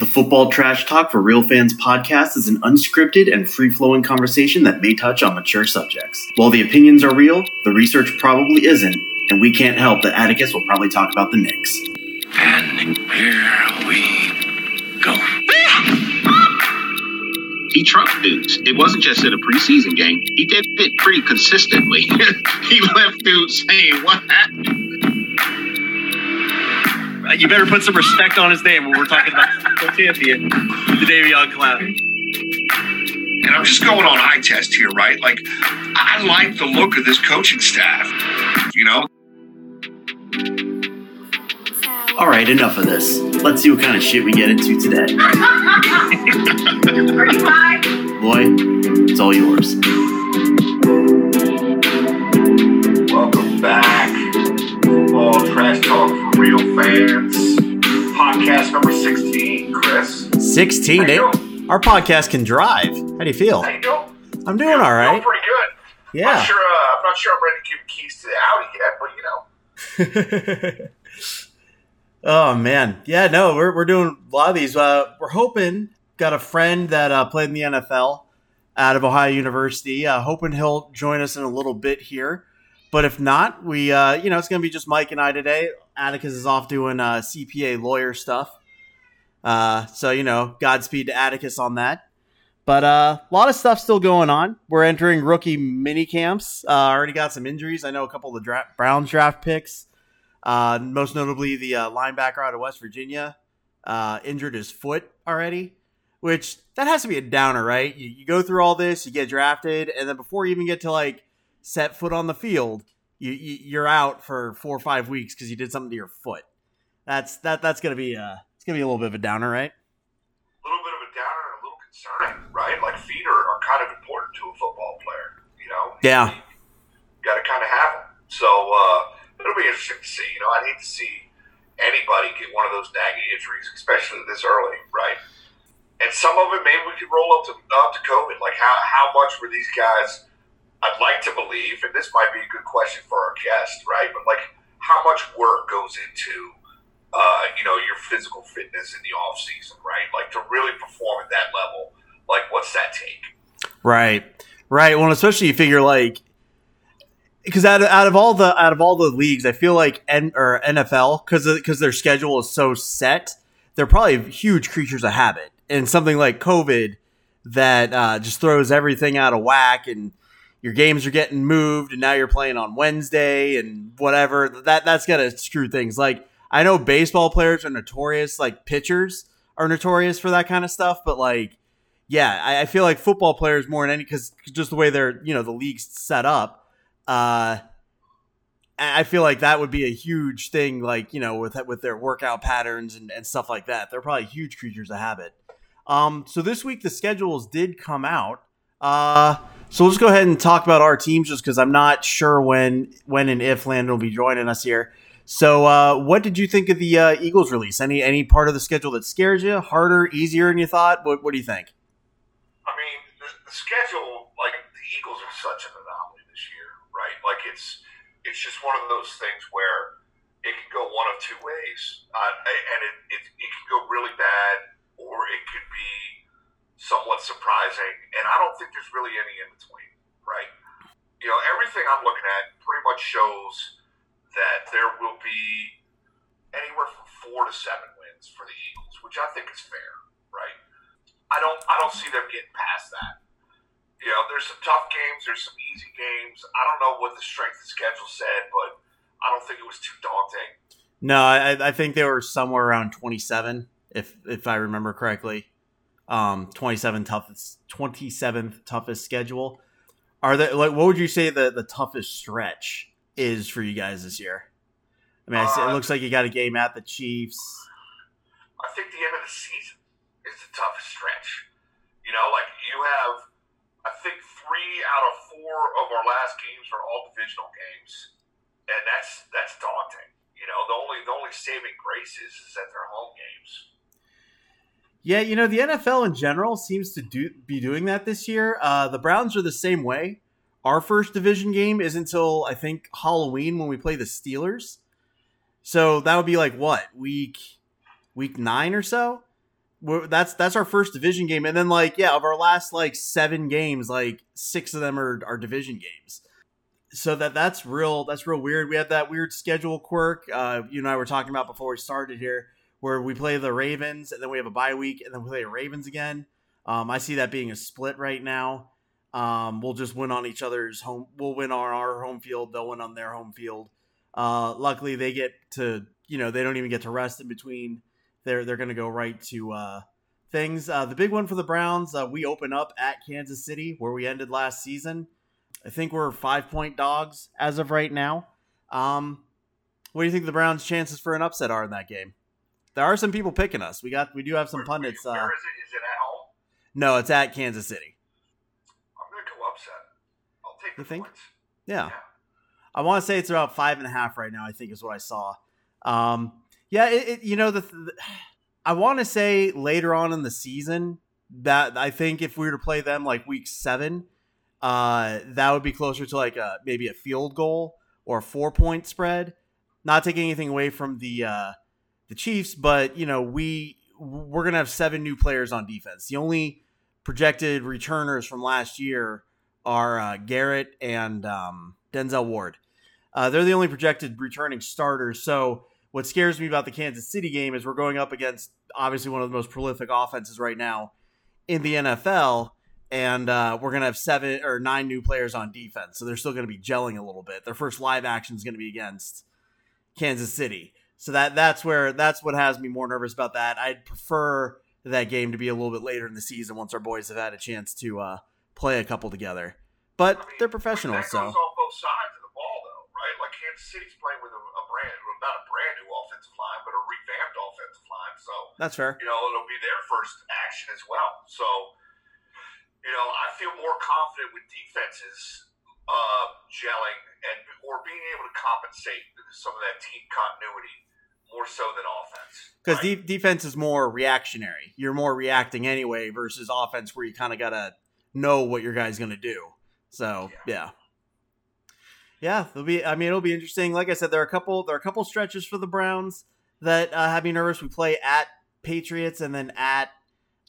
The Football Trash Talk for Real Fans podcast is an unscripted and free flowing conversation that may touch on mature subjects. While the opinions are real, the research probably isn't, and we can't help that Atticus will probably talk about the Knicks. And here we go. he trucked dudes. It wasn't just in a preseason game. He did it pretty consistently. he left dudes saying, "What happened?" You better put some respect on his name when we're talking about the champion, Jadeveon Clowney. And I'm just going on eye test here, right? Like, I like the look of this coaching staff. You know. All right, enough of this. Let's see what kind of shit we get into today. Boy, it's all yours. Football Trash Talk for Real Fans. Podcast number 16, Chris. 16. How you eh? Our podcast can drive. How do you feel? How you doing? I'm doing all right. Doing pretty good. I'm Yeah. not sure, uh, I'm not sure I'm ready to give keys to the Audi yet, but you know. oh man, yeah, no, we're we're doing a lot of these. Uh, we're hoping got a friend that uh, played in the NFL out of Ohio University. Uh, hoping he'll join us in a little bit here. But if not, we uh, you know it's gonna be just Mike and I today. Atticus is off doing uh, CPA lawyer stuff. Uh, so you know, Godspeed to Atticus on that. But uh, a lot of stuff still going on. We're entering rookie mini camps. Uh, already got some injuries. I know a couple of the dra- Browns draft picks. Uh, most notably, the linebacker out of West Virginia injured his foot already, which that has to be a downer, right? You, you go through all this, you get drafted, and then before you even get to like set foot on the field, you, you you're out for four or five weeks because you did something to your foot. That's that that's gonna be uh it's gonna be a little bit of a downer, right? A little bit of a downer and a little concerning, right? Like feet are, are kind of important to a football player, you know? Yeah. You got to kind of have them. So uh, it'll be interesting to see. You know, I'd hate to see anybody get one of those nagging injuries, especially this early, right? And some of it, maybe we could roll up to up to COVID. Like how how much were these guys? I'd like to believe, and this might be a good question for our guest, right? But like, how much work goes into uh, you know your physical fitness in the off season, right? Like to really perform at that level. Like, what's that take? Right, right. Well, especially you figure like because out of, out of all the out of all the leagues, I feel like N or NFL because because their schedule is so set, they're probably huge creatures of habit, and something like COVID that uh, just throws everything out of whack, and your games are getting moved, and now you're playing on Wednesday and whatever. That that's gonna screw things. Like I know baseball players are notorious, like pitchers are notorious for that kind of stuff, but like yeah, I, I feel like football players more than any because just the way they're you know the league's set up. Uh, I feel like that would be a huge thing, like you know, with with their workout patterns and, and stuff like that. They're probably huge creatures of habit. Um, so this week the schedules did come out. Uh, so let's go ahead and talk about our teams, just because I'm not sure when when and if Landon will be joining us here. So, uh, what did you think of the uh, Eagles release? Any any part of the schedule that scares you? Harder, easier than you thought? What What do you think? I mean, the, the schedule, like the Eagles are such an anomaly this year, right? Like it's it's just one of those things where it can go one of two ways, uh, and it, it it can go really bad, or it could be somewhat surprising. And I don't think there's really any in between, right? You know, everything I'm looking at pretty much shows that there will be anywhere from four to seven wins for the Eagles, which I think is fair, right? I don't I don't see them getting past that. You know, there's some tough games, there's some easy games. I don't know what the strength of schedule said, but I don't think it was too daunting. No, I, I think they were somewhere around 27, if if I remember correctly. Um, 27 toughest, 27th toughest schedule. Are there like what would you say the the toughest stretch is for you guys this year? I mean, I see, it Uh, looks like you got a game at the Chiefs. I think the end of the season is the toughest stretch. You know, like you have I think three out of four of our last games are all divisional games. And that's that's daunting. You know, the only the only saving grace is, is that they're home games. Yeah, you know the NFL in general seems to do be doing that this year. Uh, the Browns are the same way. Our first division game is until I think Halloween when we play the Steelers. So that would be like what week week nine or so. we're, that's that's our first division game, and then like yeah, of our last like seven games, like six of them are are division games. So that that's real that's real weird. We have that weird schedule quirk. Uh, you and I were talking about before we started here, where we play the Ravens, and then we have a bye week, and then we play the Ravens again. Um, I see that being a split right now. Um, we'll just win on each other's home. We'll win on our home field. They'll win on their home field. Uh, luckily, they get to you know they don't even get to rest in between. They're they're going to go right to uh, things. Uh, the big one for the Browns. Uh, we open up at Kansas City where we ended last season. I think we're five point dogs as of right now. Um, what do you think the Browns' chances for an upset are in that game? There are some people picking us. We got we do have some pundits. Where Uh, is it? Is it at home? no, it's at Kansas City. I'm going to go upset. I'll take You the think? points. Yeah. Yeah. I want to say it's about five and a half right now. I think is what I saw. Um, yeah, it, it, you know the, the I want to say later on in the season that I think if we were to play them like week seven, uh, that would be closer to like a maybe a field goal or a four point spread. Not taking anything away from the uh, the Chiefs, but you know we we're gonna have seven new players on defense. The only projected returners from last year are uh, Garrett and um, Denzel Ward. Uh, they're the only projected returning starters. So what scares me about the Kansas City game is we're going up against obviously one of the most prolific offenses right now in the NFL, and uh, we're to have seven or nine new players on defense. So they're still to be gelling a little bit. Their first live action is to be against Kansas City. So that that's where that's what has me more nervous about that. I'd prefer that game to be a little bit later in the season once our boys have had a chance to uh, play a couple together. But I mean, they're professionals, so on both sides of the ball, though, right? Like Kansas City's playing with a, a brand, not a brand new offensive line, but a revamped offensive line. So that's fair. you know it'll be their first action as well. So you know I feel more confident with defenses uh, gelling and or being able to compensate some of that team continuity more so than offense. Because right? de- defense is more reactionary. You're more reacting anyway versus offense where you kind of got to know what your guy's going to do. So, yeah. Yeah, it'll be I mean it'll be interesting. Like I said there are a couple there are a couple stretches for the Browns that uh, have me nervous. We play at Patriots and then at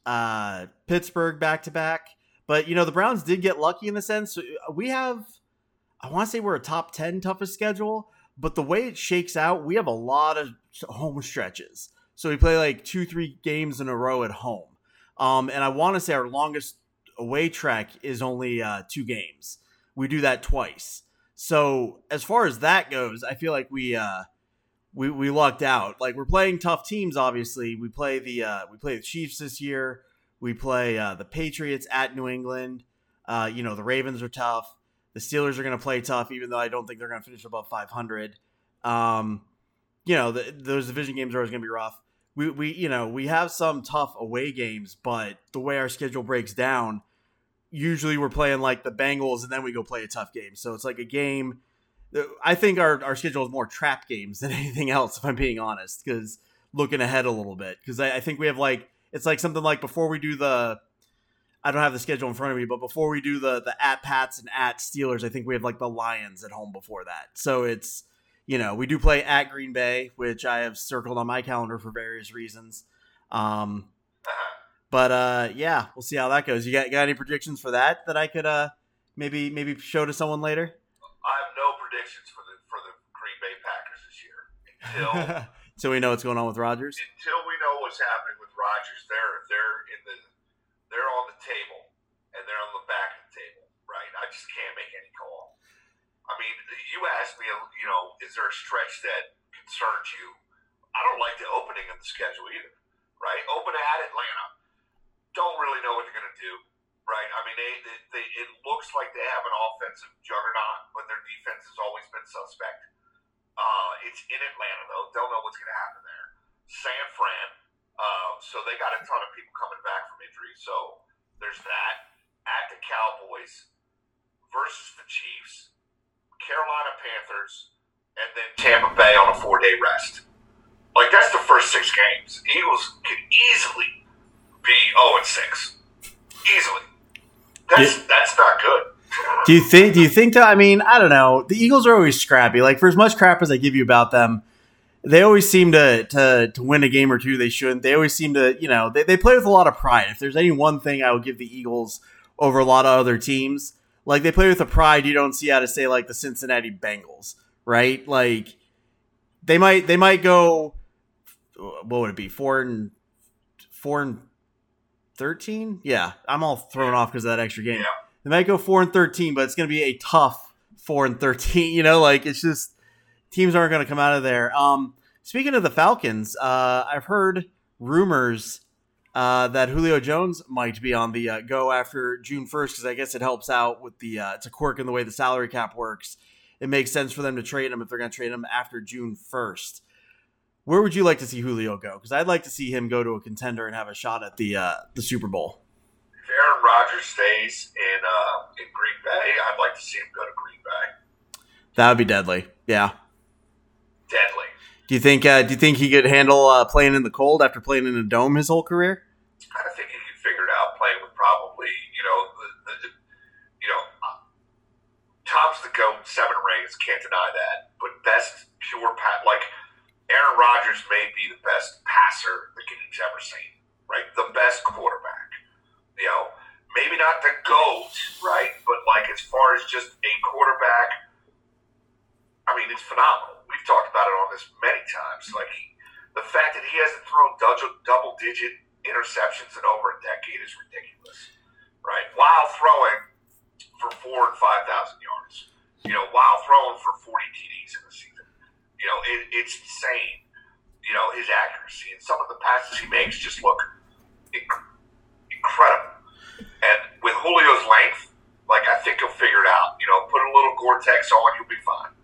uh, Pittsburgh back to back. But you know the Browns did get lucky in the sense uh, we have I want to say we're a top 10 toughest schedule, but the way it shakes out, we have a lot of home stretches. So we play like two, three games in a row at home. Um, and I want to say our longest away trek is only uh, two games. We do that twice. So as far as that goes, I feel like we uh, we we lucked out. Like we're playing tough teams. Obviously, we play the uh, we play the Chiefs this year. We play uh, the Patriots at New England. Uh, you know the Ravens are tough. The Steelers are going to play tough, even though I don't think they're going to finish above 500. Um, you know, the, those division games are always going to be rough. We, we, you know, we have some tough away games, but the way our schedule breaks down, usually we're playing like the Bengals and then we go play a tough game. So it's like a game. I think our, our schedule is more trap games than anything else, if I'm being honest, because looking ahead a little bit. Because I, I think we have like, it's like something like before we do the, I don't have the schedule in front of me, but before we do the the at Pats and at Steelers, I think we have like the Lions at home before that. So it's you know we do play at Green Bay, which I have circled on my calendar for various reasons. Um, but uh, yeah, we'll see how that goes. You got got any predictions for that that I could uh maybe maybe show to someone later? I have no predictions for the for the Green Bay Packers this year until so we know what's going on with Rodgers. until we know what's happening with Rodgers, They're they're in the they're on the table and they're on the back of the table, right? I just can't make any call. I mean, you asked me, you know, is there a stretch that concerns you? I don't like the opening of the schedule either, right? Open at Atlanta. Don't really know what they're going to do, right? I mean, they, they, they it looks like they have an offensive juggernaut, but their defense has always been suspect. Uh, it's in Atlanta though. Don't know what's going to happen there. San Fran. Uh, so they got a ton of people coming back from injury. So there's that. At the Cowboys versus the Chiefs, Carolina Panthers, and then Tampa Bay on a four day rest. Like that's the first six games. Eagles could easily be 0 and 6. Easily. That's that's not good. Do you think? Do you think that? I mean, I don't know. The Eagles are always scrappy. Like for as much crap as I give you about them, they always seem to, to to win a game or two they shouldn't. They always seem to, you know, they, they play with a lot of pride. If there's any one thing I would give the Eagles over a lot of other teams, like they play with a pride you don't see out of say like the Cincinnati Bengals, right? Like they might they might go what would it be? Four and four and thirteen? Yeah. I'm all thrown off because of that extra game. Yeah. They might go four and thirteen, but it's gonna be a tough four and thirteen. You know, like it's just teams aren't going to come out of there. Um, speaking of the Falcons, uh, I've heard rumors uh, that Julio Jones might be on the uh, go after June first because I guess it helps out with the uh, it's a quirk in the way the salary cap works. It makes sense for them to trade him if they're going to trade him after June first. Where would you like to see Julio go? Because I'd like to see him go to a contender and have a shot at the uh, the Super Bowl. If Aaron Rodgers stays in uh, in Green Bay, I'd like to see him go to Green Bay. That would be deadly. Yeah. Deadly. Do you think? Uh, do you think he could handle uh, playing in the cold after playing in a dome his whole career? I think he could figure it out playing with probably, you know, the, the, you know, uh, Tom's the goat, seven rings, can't deny that. But best pure pat like Aaron Rodgers may be the best passer the kid's ever seen, right? The best quarterback. You know, maybe not the goat, right? But like as far as just a quarterback, I mean, it's phenomenal. Talked about it on this many times. Like he, the fact that he hasn't thrown double, digit interceptions in over a decade is ridiculous, right? While throwing for four and five thousand yards, you know, while throwing for forty TDs in the season, you know, it, it's insane. You know, his accuracy and some of the passes he makes just look inc- incredible. And with Julio's length, like I think he'll figure it out. You know, put a little Gore-Tex on, you'll be fine.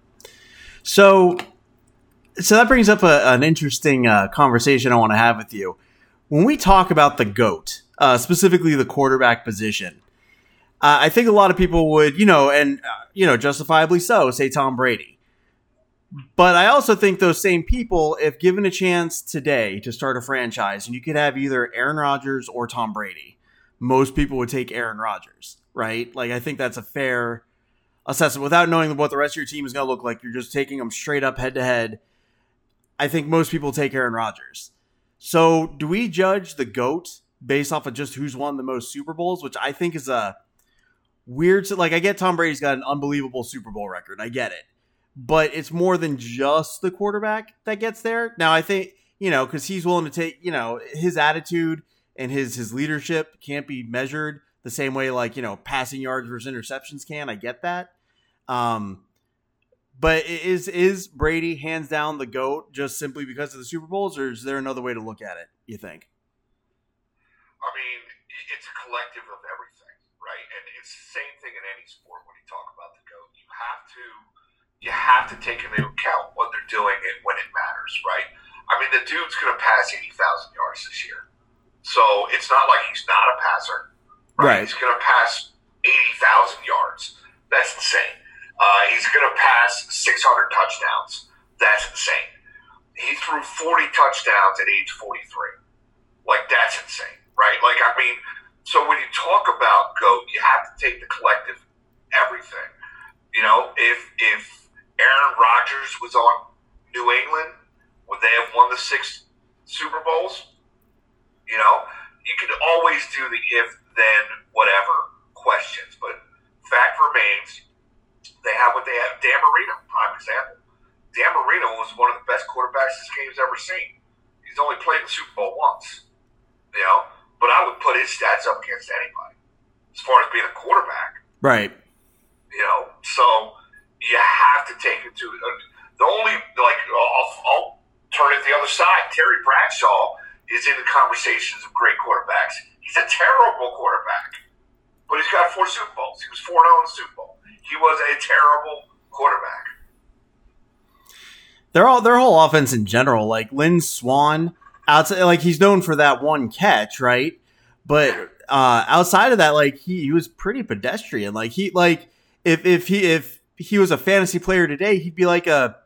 So, so that brings up a, an interesting uh, conversation I want to have with you. When we talk about the goat, uh, specifically the quarterback position, uh, I think a lot of people would, you know, and uh, you know, justifiably so, say Tom Brady. But I also think those same people, if given a chance today to start a franchise, and you could have either Aaron Rodgers or Tom Brady, most people would take Aaron Rodgers, right? Like I think that's a fair assessment without knowing what the rest of your team is going to look like. You're just taking them straight up head to head. I think most people take Aaron Rodgers. So, do we judge the GOAT based off of just who's won the most Super Bowls, which I think is a weird like I get Tom Brady's got an unbelievable Super Bowl record. I get it. But it's more than just the quarterback that gets there. Now, I think, you know, cuz he's willing to take, you know, his attitude and his his leadership can't be measured the same way like, you know, passing yards versus interceptions can. I get that. Um, but is is Brady hands down the goat just simply because of the Super Bowls, or is there another way to look at it? You think? I mean, it's a collective of everything, right? And it's the same thing in any sport when you talk about the goat. You have to you have to take into account what they're doing and when it matters, right? I mean, the dude's going to pass eighty thousand yards this year, so it's not like he's not a passer, right? Right. He's going to pass eighty thousand yards. That's insane. Uh, he's going to pass 600 touchdowns. That's insane. He threw 40 touchdowns at age 43. Like, that's insane, right? Like, I mean, so when you talk about GOAT, you have to take the collective everything. You know, if if Aaron Rodgers was on New England, would they have won the six Super Bowls? You know, you can always do the if, then, whatever questions, but fact remains they have what they have. Dan Marino, prime example. Dan Marino was one of the best quarterbacks this game's ever seen. He's only played the Super Bowl once, you know. But I would put his stats up against anybody as far as being a quarterback, Right. you know. So you have to take it to the only like I'll, I'll turn it the other side. Terry Bradshaw is in the conversations of great quarterbacks. He's a terrible quarterback, but he's got four Super Bowls. He was four zero oh in the Super Bowl. He was a terrible quarterback. Their all their whole offense in general, like Lynn Swann, outside like he's known for that one catch, right? But uh outside of that, like he, he was pretty pedestrian. Like he like if if he if he was a fantasy player today, he'd be like a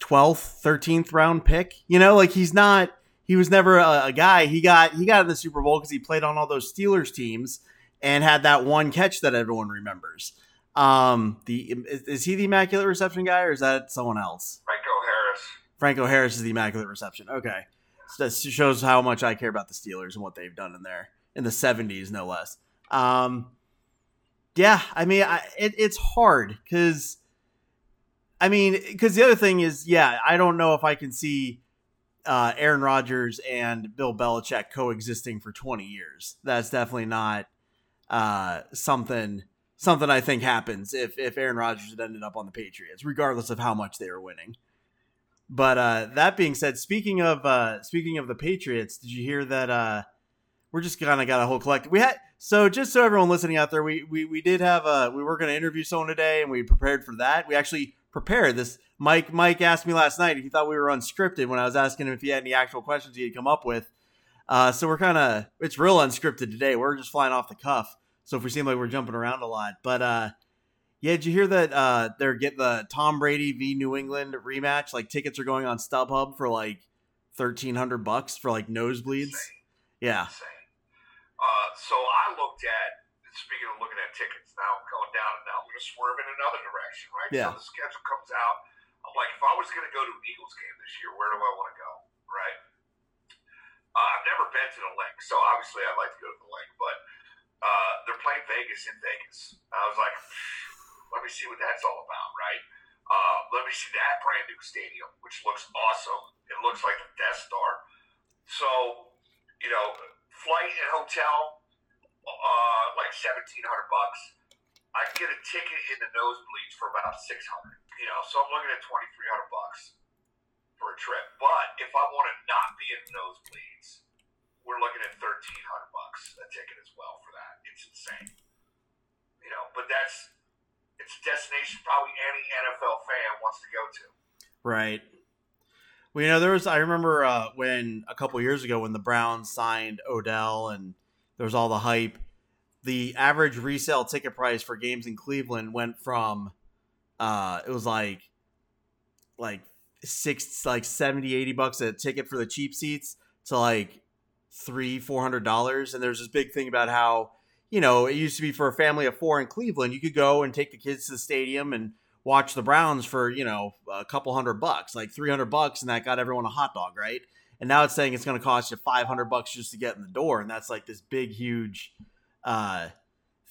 12th, 13th round pick. You know, like he's not he was never a, a guy. He got he got in the Super Bowl because he played on all those Steelers teams and had that one catch that everyone remembers. Um, the is, is he the immaculate reception guy or is that someone else? Franco Harris. Franco Harris is the immaculate reception. Okay, so that shows how much I care about the Steelers and what they've done in there in the '70s, no less. Um, yeah, I mean, I, it, it's hard because, I mean, because the other thing is, yeah, I don't know if I can see uh, Aaron Rodgers and Bill Belichick coexisting for 20 years. That's definitely not uh, something something I think happens if if Aaron Rodgers had ended up on the Patriots, regardless of how much they were winning. But uh, that being said, speaking of uh, speaking of the Patriots, did you hear that? Uh, we're just kind of got a whole collective. We had so just so everyone listening out there, we we, we did have a we were going to interview someone today, and we prepared for that. We actually prepared this. Mike Mike asked me last night if he thought we were unscripted when I was asking him if he had any actual questions he had come up with. Uh, so we're kind of it's real unscripted today. We're just flying off the cuff. So if we seem like we're jumping around a lot, but uh, yeah, did you hear that uh, they're getting the Tom Brady v New England rematch? Like tickets are going on StubHub for like thirteen hundred bucks for like nosebleeds. Insane. Yeah, Insane. Uh, so I looked at, speaking of looking at tickets, now I'm going down and now I'm going to swerve in another direction, right? Yeah. So the schedule comes out. I'm like, if I was going to go to an Eagles game this year, where do I want to go, right? Uh, I've never been to the Linc, so obviously I'd like to go to the Linc, but uh, they're playing Vegas in Vegas. I was like, let me see what that's all about, right? Uh, let me see that brand new stadium, which looks awesome. It looks like the Death Star. So, you know, flight and hotel, uh, like seventeen hundred bucks. I get a ticket in the nosebleeds for about six hundred. You know, so I'm looking at twenty three hundred bucks for a trip. But if I want to not be in nosebleeds, we're looking at thirteen hundred bucks a ticket as well for that. It's insane. You know, but that's it's a destination probably any NFL fan wants to go to. right. Well, you know, there was I remember uh, when a couple years ago when the Browns signed Odell and there was all the hype. The average resale ticket price for games in Cleveland went from uh it was like like six like 70 80 bucks a ticket for the cheap seats to like three four hundred dollars. And there's this big thing about how you know it used to be for a family of four in cleveland you could go and take the kids to the stadium and watch the browns for you know a couple hundred bucks like 300 bucks and that got everyone a hot dog right? And now it's saying it's going to cost you 500 bucks just to get in the door and that's like this big huge uh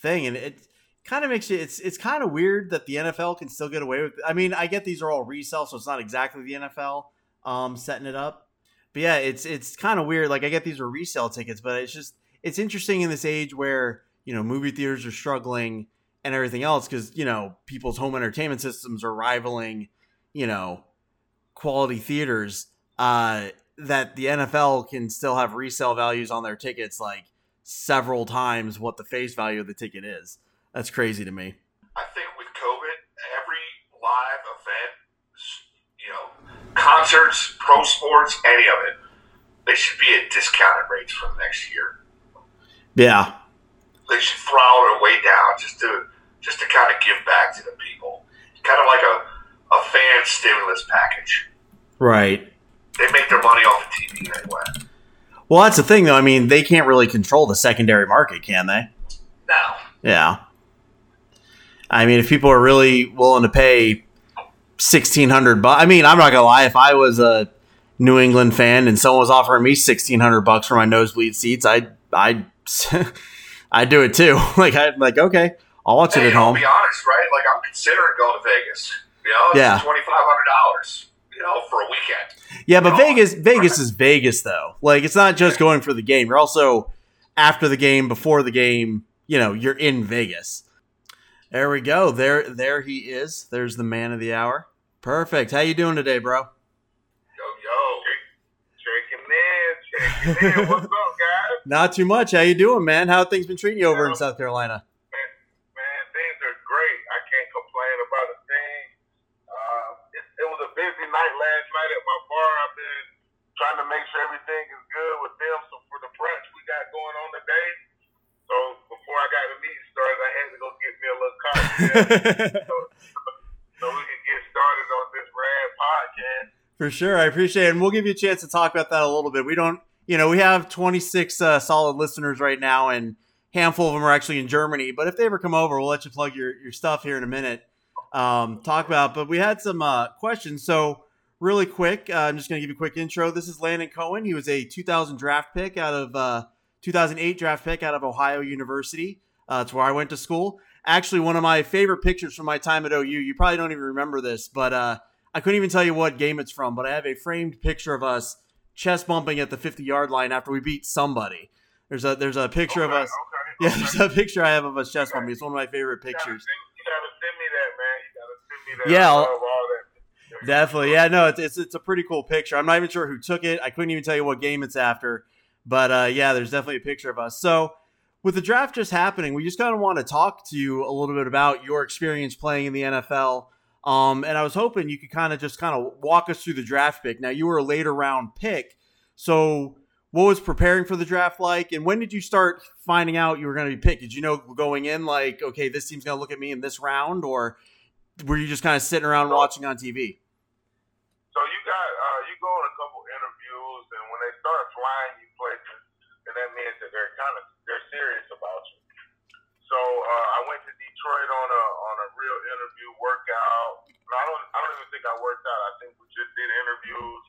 thing. And it kind of makes you it's it's kind of weird that the NFL can still get away with I mean I get these are all resell so it's not exactly the NFL um setting it up but yeah it's it's kind of weird like I get these are resale tickets but it's just it's interesting in this age where you know movie theaters are struggling and everything else cuz you know people's home entertainment systems are rivaling you know quality theaters uh that the NFL can still have resale values on their tickets like several times what the face value of the ticket is that's crazy to me. I think with COVID, every live event, you know, concerts, pro sports, any of it, they should be at discounted rates for the next year. Yeah. They should throttle it way down just to just to kind of give back to the people, kind of like a a fan stimulus package. Right. They make their money off the TV anyway. Well, that's the thing, though. I mean, they can't really control the secondary market, can they? No. Yeah. I mean, if people are really willing to pay sixteen hundred bucks, I mean, I'm not gonna lie. If I was a New England fan and someone was offering me sixteen hundred bucks for my nosebleed seats, I I I do it too. like I'm like, okay, I'll watch it at home. be honest, right? Like I'm considering going to Vegas. You know, Yeah. twenty five hundred dollars. You know, for a weekend. Yeah, but Vegas Vegas is Vegas though. Like it's not just going for the game. You're also after the game, before the game, you know, you're in Vegas. There we go. There there he is. There's the man of the hour. Perfect. How you doing today, bro? Yo, yo. Checking in, checking in. What's up, guys? Not too much. How you doing, man? How have things been treating you over in South Carolina? Man, things are great. I can't complain about a thing. Uh, it, it was a busy night last night at my bar. I've been trying to make sure everything is good with them. So for the brunch we got going on today, so before I got the meeting started, I had to go get me a little cocktail so we can get started on this rad podcast. For sure, I appreciate it, and we'll give you a chance to talk about that a little bit. We don't, you know, we have 26 uh, solid listeners right now, and handful of them are actually in Germany. But if they ever come over, we'll let you plug your your stuff here in a minute. Um, talk about, but we had some uh, questions. So really quick, uh, I'm just going to give you a quick intro. This is Landon Cohen. He was a 2000 draft pick out of uh, 2008 draft pick out of Ohio University. Uh, it's where I went to school. Actually, one of my favorite pictures from my time at OU. You probably don't even remember this, but uh, I couldn't even tell you what game it's from. But I have a framed picture of us chest bumping at the 50 yard line after we beat somebody. There's a there's a picture okay, of us. Okay, Yeah, okay. there's a picture I have of us chest bumping. It's one of my favorite pictures. send- You gotta send me that, man. You gotta send me that. Yeah, I love all that. Definitely, yeah. No, it's, it's it's a pretty cool picture. I'm not even sure who took it. I couldn't even tell you what game it's after, but uh, yeah, there's definitely a picture of us. So, with the draft just happening, we just kind of want to talk to you a little bit about your experience playing in the NFL. Um, and I was hoping you could kind of just kind of walk us through the draft pick. Now, you were a later round pick, so what was preparing for the draft like, and when did you start finding out you were going to be picked? Did you know going in like, okay, this team's going to look at me in this round, or were you just kind of sitting around watching on TV? So you got uh, you go on a couple interviews, and when they start flying you places, then that means that they're kind of they're serious about you. So uh, I went to Detroit on a on a real interview workout. No, I I worked out. I think we just did interviews.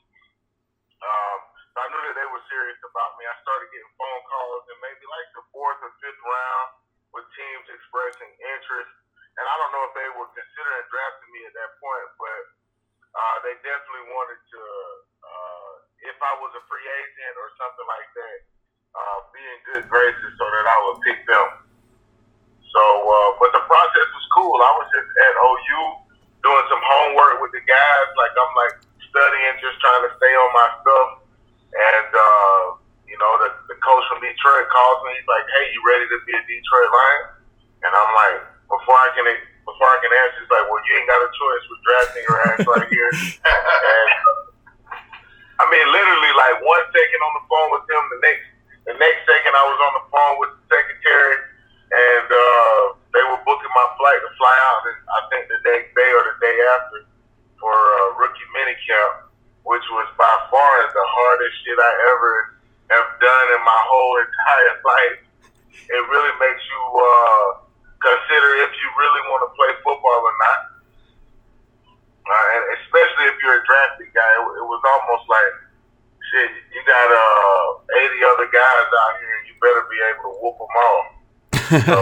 Um, I knew that they were serious about me. I started getting phone calls in maybe like the fourth or fifth round with teams expressing interest. And I don't know if they were considering drafting me at that point, but uh, they definitely wanted to, uh, if I was a free agent or something like that, uh, be in good graces so that I would pick them. So, uh, but the process was cool. I was just at OU doing some homework with the guys. Like I'm like studying, just trying to stay on my stuff. And uh, you know, the, the coach from Detroit calls me. He's like, "Hey, you ready to be a Detroit Lion?" And I'm like, before I can before I can answer, he's like, "Well, you ain't got a choice. We're drafting your ass right here." and I mean, literally, like one second on the phone with him, the next the next second I was on the phone with the secretary, and uh, they were booking my flight to fly out. And I think the next day or the day after for uh, rookie minicamp, which was by far the hardest shit I ever have done in my whole entire life. It really makes you uh, consider if you really want to play football or not. Uh, and especially if you're a drafted guy, it, it was almost like, shit, you got uh, 80 other guys out here, and you better be able to whoop them all. so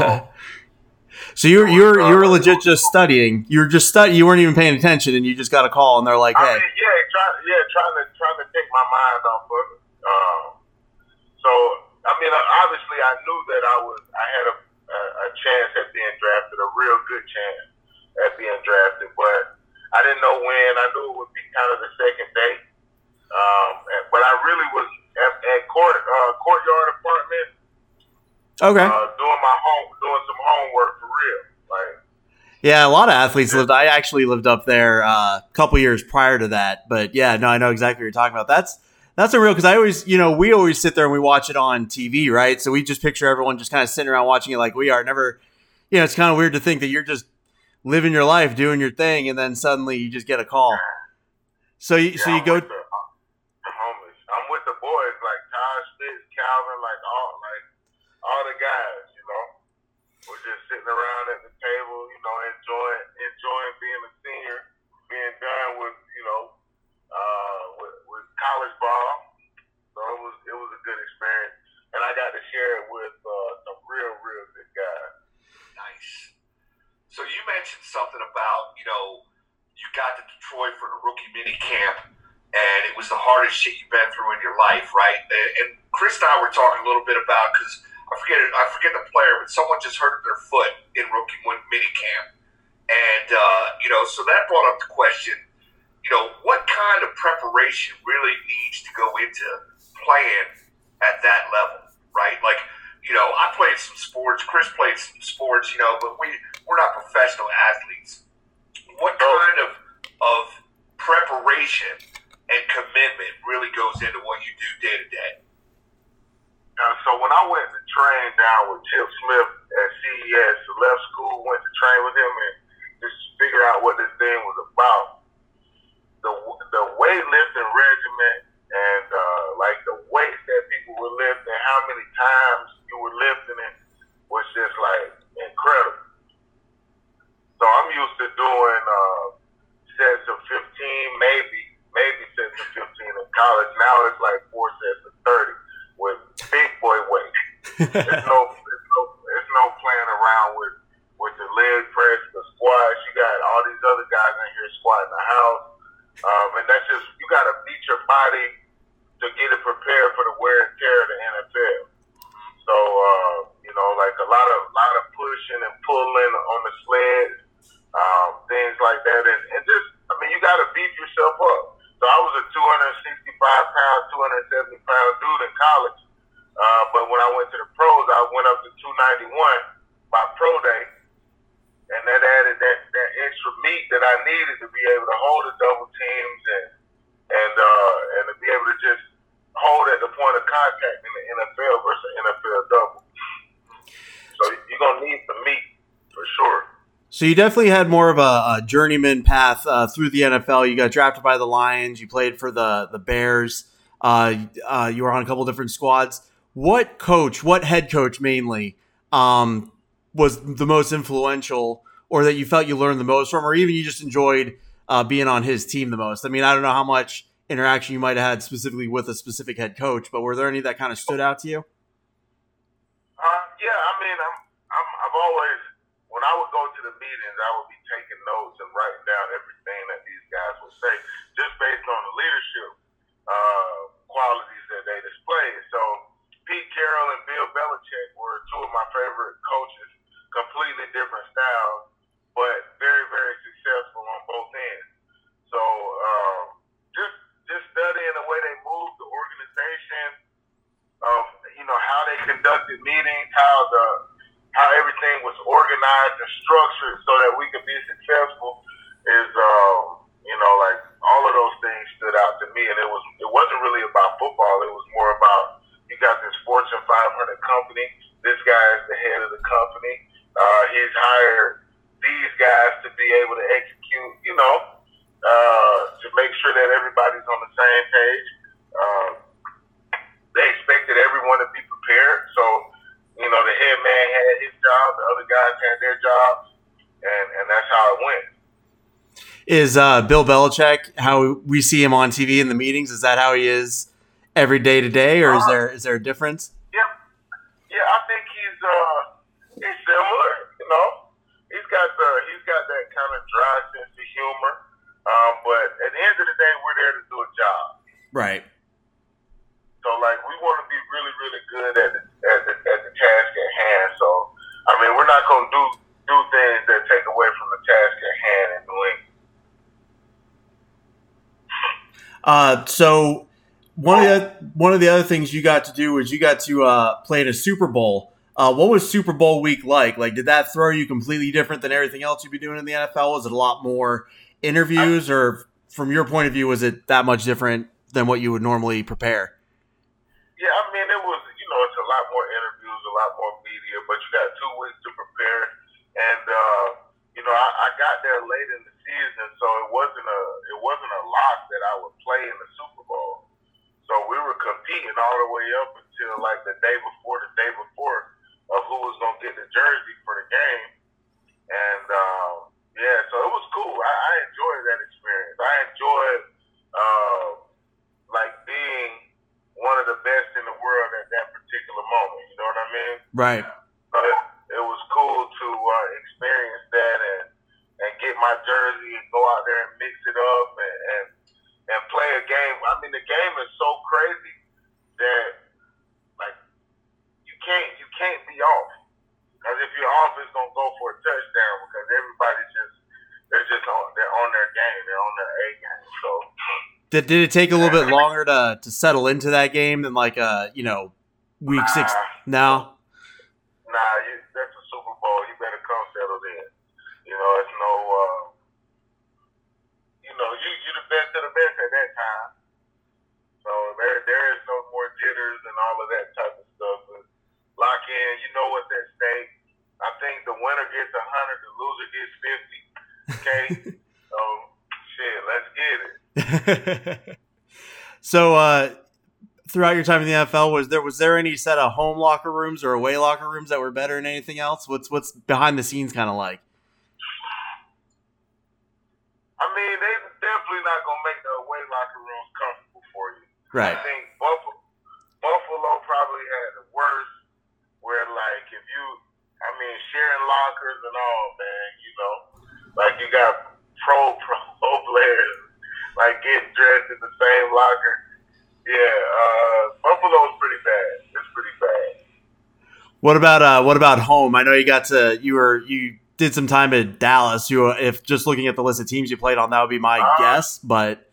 you're you're you're legit just studying. You were just study. You weren't even paying attention, and you just got a call, and they're like, I "Hey, mean, yeah, trying, yeah, trying to trying to take my mind off of it. Um, so, I mean, obviously, I knew that I was, I had a, a, a chance at being drafted, a real good chance at being drafted, but I didn't know when. I knew it would be kind of the second day. Um, but I really was at, at court uh, courtyard apartment okay." uh, doing my home, doing some homework for real, like. Yeah, a lot of athletes lived. I actually lived up there uh, a couple years prior to that, but yeah, no, I know exactly what you're talking about. That's that's a real because I always, you know, we always sit there and we watch it on TV, right? So we just picture everyone just kind of sitting around watching it like we are. Never, you know, it's kind of weird to think that you're just living your life, doing your thing, and then suddenly you just get a call. So you, so you go. With the, I'm homeless. I'm with the boys like Todd Spitz, Calvin, like all like all the guys. You know, we're just sitting around at the table. You know, enjoying enjoying being a senior, being done with you know uh, with, with college ball. So it was it was a good experience, and I got to share it with uh, some real real good guys. Nice. So you mentioned something about, you know, you got to Detroit for the rookie mini camp, and it was the hardest shit you've been through in your life, right? And, Chris and I were talking a little bit about because I forget I forget the player, but someone just hurt their foot in rookie mini camp, and uh, you know, so that brought up the question, you know, what kind of preparation really needs to go into playing at that level, right? Like, you know, I played some sports, Chris played some sports, you know, but we we're not professional athletes. What oh. kind of of preparation and commitment really goes into what you do day to day? So when I went to train down with Chip Smith at CES, left school, went to train with him, and just figure out what this thing was about. The the weightlifting regimen and uh, like the weights that people were lifting, how many times you were lifting it, was just like incredible. So I'm used to doing uh, sets of 15, maybe maybe there's no, there's no, there's no playing around with with the leg press, the squats. You got all these other guys in here squatting the house, um, and that's just you got to beat your body to get it prepared for the wear and tear of the NFL. So uh, you know, like a lot of lot of pushing and pulling on the sled, um, things like that, and, and just I mean, you got to beat yourself up. So I was a 265 pound, 270 pound dude in college, uh, but when I went to the pros, I went up to 291 by pro day, and that added that that extra meat that I needed to be able to hold the double teams and and uh, and to be able to just hold at the point of contact in the NFL versus NFL double. So you're gonna need some meat for sure. So you definitely had more of a, a journeyman path uh, through the NFL. You got drafted by the Lions. You played for the the Bears. Uh, uh, you were on a couple different squads. What coach, what head coach mainly, um, was the most influential, or that you felt you learned the most from, or even you just enjoyed uh, being on his team the most? I mean, I don't know how much interaction you might have had specifically with a specific head coach, but were there any that kind of stood out to you? Uh, yeah, I mean, I'm, I'm, I've always, when I would go meetings, I would be taking notes and writing down everything that these guys would say, just based on the leadership uh, qualities that they display. So Pete Carroll and Bill Belichick were two of my favorite coaches, completely different styles, but very, very successful on both ends. So um, just just studying the way they moved the organization, of you know how they conducted meetings, how the how everything was organized and structured so that we could be successful is um, you know like all of those things stood out to me, and it was it wasn't really about football. It was more about you got this Fortune 500 company. This guy is the head of the company. Uh, he's hired these guys to be able to execute. You know, uh, to make sure that everybody's on the same page. Uh, they expected everyone to be prepared. So, you know, the head man had his job, the other guys had their jobs, and, and that's how it went. Is uh, Bill Belichick how we see him on TV in the meetings? Is that how he is every day to day, or is there is there a difference? Yeah, yeah, I think he's uh, he's similar. You know, he's got the he's got that kind of dry sense of humor. Um, but at the end of the day, we're there to do a job. Right. So like we want to be really, really good at the, at the at the task at hand. So I mean, we're not going to do do things that take away from the task at hand in New England. Uh, so one of the one of the other things you got to do was you got to uh, play in a Super Bowl. Uh, what was Super Bowl week like? Like, did that throw you completely different than everything else you'd be doing in the NFL? Was it a lot more interviews, or from your point of view, was it that much different than what you would normally prepare? Yeah, I mean, it was, you know, it's a lot more interviews, a lot more media, but you got two weeks to prepare. And, uh, you know, I, I got there late in the season, so it wasn't a, it wasn't a lock that I would play in the Super Bowl. So we were competing all the way up until like the day before, the day before of who was going to get the jersey for the game. And, um, yeah, so it was cool. I, I enjoyed that experience. I enjoyed, uh, like being one of the best in the world at that particular moment. You know what I mean? Right. But it was cool to uh, experience that and and get my jersey and go out there and mix it up and, and and play a game. I mean, the game is so crazy that like you can't you can't be off because if you're off, it's gonna go for a touchdown because everybody's just they're just on they're on their game, they're on their A game. So. Did, it take a little bit longer to, to settle into that game than like uh you know week six? No. Nah, you, that's a Super Bowl. You better come settled in. You know, it's no. Uh, you know, you you the best of the best at that time. So there there is no more jitters and all of that type of stuff. But lock in. You know what's at stake. I think the winner gets a hundred, the loser gets fifty. Okay. so shit, let's get it. so uh, throughout your time in the NFL, was there was there any set of home locker rooms or away locker rooms that were better than anything else? What's what's behind the scenes kind of like? I mean, they definitely not gonna make the away locker rooms comfortable for you. Right. I think Buffalo, Buffalo probably had the worst sharing lockers and all, man. You know, like you got pro pro players like getting dressed in the same locker. Yeah, uh, Buffalo's pretty bad. It's pretty bad. What about uh, what about home? I know you got to you were you did some time at Dallas. You if just looking at the list of teams you played on, that would be my uh, guess. But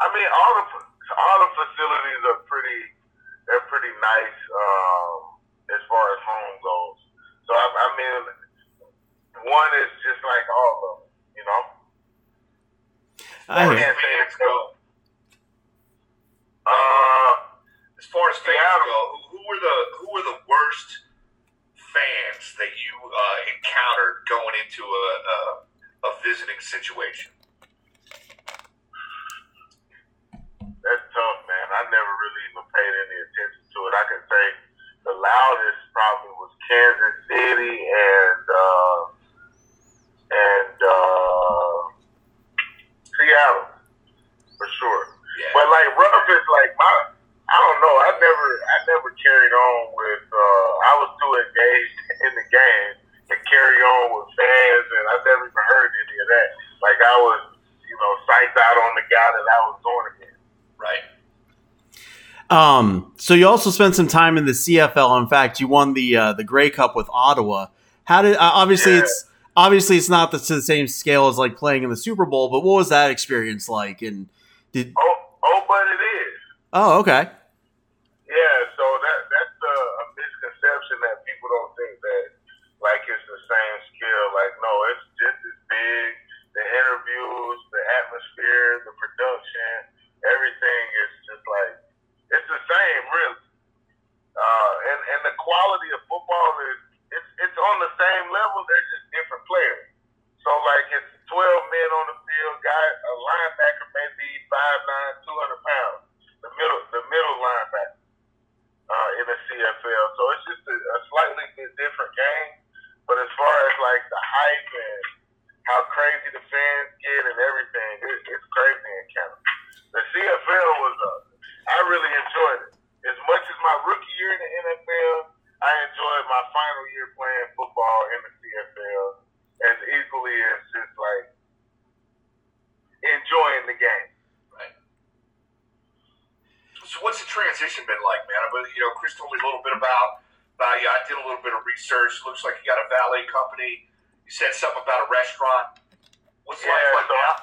I mean, all the all the facilities are pretty they're pretty nice um, as far as home goes. So I, I mean, one is just like all of them, you know. I can't say it's go. Uh, as far as fans go, who, who were the worst fans that you uh, encountered going into a, a, a visiting situation? That's tough, man. I never really even paid any attention to it. I can say the loudest probably was Kansas City and uh, and uh, Seattle for sure. Yeah. But like Ruff is like my I don't know. I never I never carried on with uh, I was too engaged in the game to carry on with fans and I never even heard any of that. Like I was, you know, psyched out on the guy that I was going against. Right. Um, so you also spent some time in the CFL. In fact, you won the uh, the Grey Cup with Ottawa. How did uh, obviously yeah. it's obviously it's not the, to the same scale as like playing in the Super Bowl, but what was that experience like? And did oh oh, but it is. Oh, okay. Yeah, so that that's a, a misconception that people don't think that like it's the same scale. Like no, it's just as big. The interviews, the atmosphere, the production, everything is just like it's the same, really. Uh, and and the quality of football is it's it's on the same level. They're just different players. So like it's 12 men on the field. Guy, a linebacker may be 5'9", 200 pounds. The middle the middle linebacker uh, in the CFL. So it's just a, a slightly different game. But as far as like the hype and how crazy the fans get and everything, it, it's crazy in Canada. The CFL was a I really enjoyed it. As much as my rookie year in the NFL, I enjoyed my final year playing football in the CFL as equally as just like enjoying the game. Right. So what's the transition been like, man? But you know, Chris told me a little bit about. I did a little bit of research. Looks like you got a valet company. You said something about a restaurant. What's yeah, life like so, now?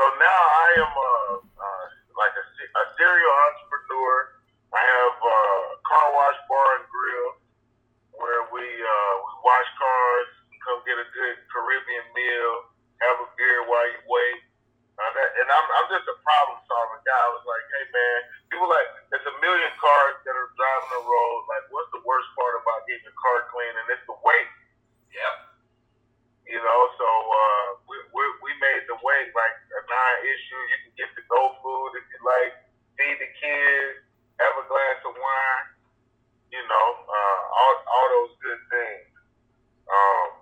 So now I am a, uh, like a, a serial entrepreneur. I have a car wash bar and grill where we uh, we wash cars, come get a good Caribbean meal, have a beer while you wait. Uh, that, and I'm, I'm just a problem solving guy. I was like, hey man, people like there's a million cars that are driving the road. Like, what's the worst part about getting your car clean? And it's the wait. Yep. You know, so uh, we, we we made the wait like a non-issue. You can get the go food if you like, feed the kids, have a glass of wine. You know, uh, all all those good things. Um,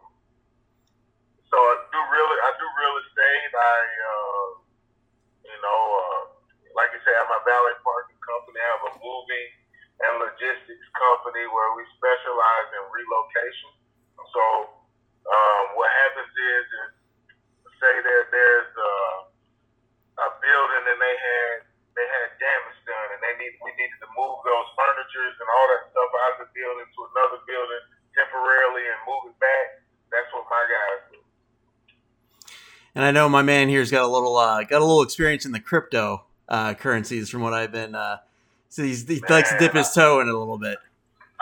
so I do really, I do real estate. I, uh, you know, uh, like I say, I have my valet parking company. I have a moving and logistics company where we specialize in relocation. So um, what happens is, is say that there's a, a building and they had they had damage done and they need we needed to move those furnitures and all that stuff out of the building to another building temporarily and move it back. That's what my guys do. And I know my man here's got a little uh, got a little experience in the crypto uh, currencies from what I've been. Uh, so he's, he man, likes to dip his toe in a little bit.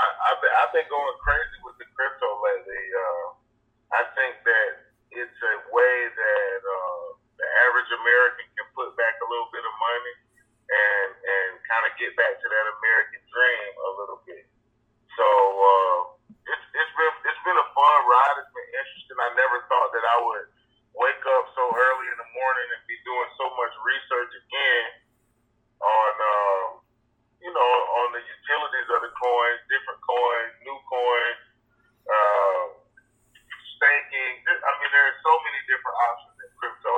I, have been, I've been going crazy with the crypto lately. Uh, I think that it's a way that uh, the average American can put back a little bit of money and and kind of get back to that American dream a little bit. So uh, it's it's been it's been a fun ride. It's been interesting. I never thought that I would wake up so early in the morning and be doing so much research again on, uh, you know, on the utilities of the coins, different coins, new coins, uh, staking. I mean, there are so many different options in crypto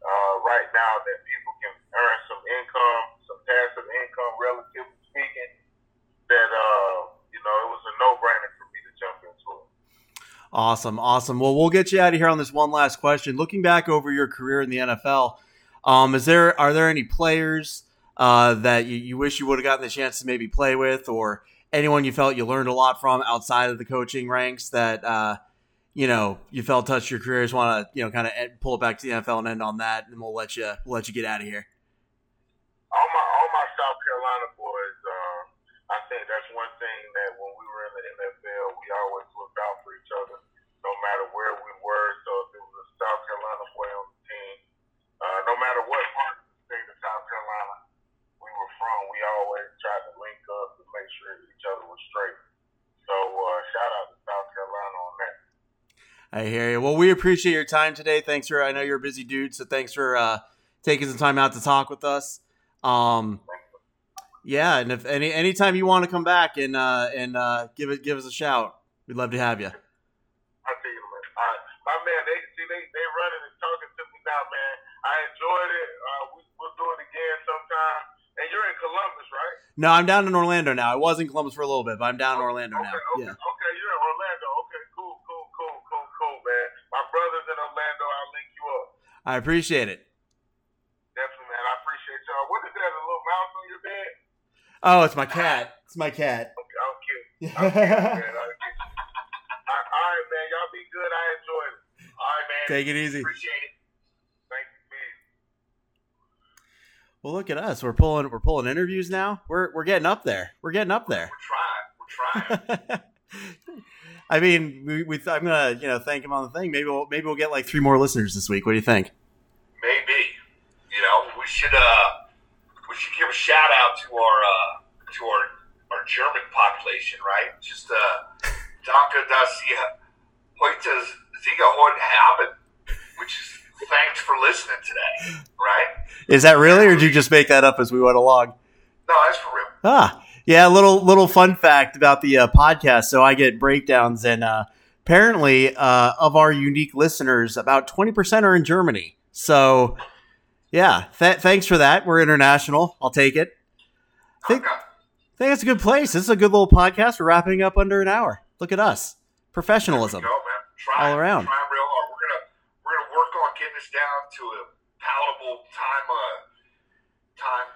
uh, right now that people can earn some income, some passive income, relatively speaking. That uh, you know, it was a no-brainer for me to jump in. Awesome, awesome. Well, we'll get you out of here on this one last question. Looking back over your career in the NFL, um, is there are there any players uh, that you, you wish you would have gotten the chance to maybe play with, or anyone you felt you learned a lot from outside of the coaching ranks that uh, you know you felt touched your career? Just want to you know kind of pull it back to the NFL and end on that, and we'll let you we'll let you get out of here. All my all my South Carolina boys. Uh, I think that's one thing that when we were in the NFL, we always looked out for each other, no matter where we were. So if it was a South Carolina boy on the team, uh, no matter what part of the state of South Carolina we were from, we always tried to link up to make sure each other was straight. So uh, shout out to South Carolina on that. I hear you. Well, we appreciate your time today. Thanks for. I know you're a busy dude, so thanks for uh, taking some time out to talk with us. Um, yeah, and if any anytime you want to come back and uh, and uh, give it give us a shout, we'd love to have you. I tell you, man. Uh, my man, they see they they running and talking to me now, man. I enjoyed it. Uh, we, we'll do it again sometime. And you're in Columbus, right? No, I'm down in Orlando now. I was in Columbus for a little bit, but I'm down in Orlando okay, now. Okay, yeah. Okay, you're in Orlando. Okay, cool, cool, cool, cool, cool, man. My brother's in Orlando. I'll link you up. I appreciate it. Definitely, man. I appreciate y'all. What is that? A little mouse on your bed? Oh, it's my cat. It's my cat. Okay, I'm kidding. I'm man. I'm kidding. All right, man. Y'all be good. I enjoyed it. All right, man. Take it easy. Appreciate it. Thank you, peace. Well, look at us. We're pulling. We're pulling interviews now. We're we're getting up there. We're getting up there. We're trying. We're trying. I mean, we, we I'm gonna you know thank him on the thing. Maybe we'll maybe we'll get like three more listeners this week. What do you think? Maybe. You know, we should uh we should give a shout out to our uh to our our German population, right? Just uh Danke, dass ihr heute Sieger heute haben, which is thanks for listening today, right? Is that really, or did you just make that up as we went along? No, that's for real. Ah, yeah. Little little fun fact about the uh, podcast. So I get breakdowns, and uh, apparently, uh, of our unique listeners, about twenty percent are in Germany. So, yeah. Th- thanks for that. We're international. I'll take it. I think, Okay. I think it's a good place. This is a good little podcast. We're wrapping up under an hour. Look at us, professionalism. Go. Trying, all around. Trying real hard. We're gonna we're gonna work on getting this down to a palatable time uh time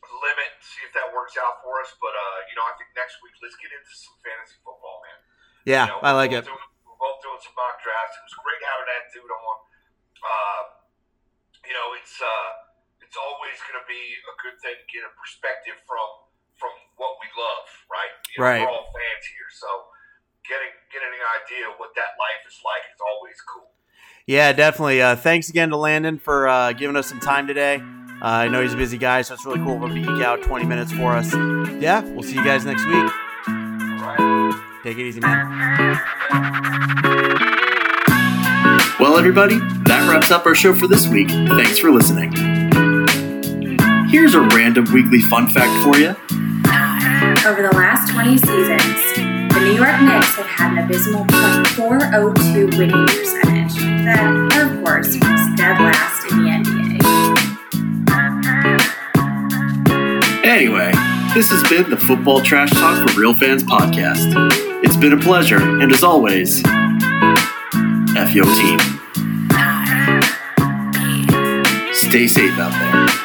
limit. See if that works out for us. But uh, you know, I think next week let's get into some fantasy football, man. Yeah, You know, I like it. Doing, we're both doing some mock drafts. It was great having that dude on. Uh, you know, it's uh, it's always going to be a good thing to get a perspective from from what we love, right? You know, Right. We're all fans here, so getting getting an idea of what that life is like is always cool. Yeah, definitely. Uh, thanks again to Landon for uh, giving us some time today. Uh, I know he's a busy guy, so it's really cool to eke out 20 minutes for us. Yeah, we'll see you guys next week. All right. Take it easy, man. Well, everybody, that wraps up our show for this week. Thanks for listening. Here's a random weekly fun fact for you. Over the last 20 seasons, the New York Knicks have had an abysmal .402 winning percentage. That, of course, was dead last in the NBA. Anyway, this has been the Football Trash Talk for Real Fans podcast. It's been a pleasure, and as always, Your team. Stay safe out there.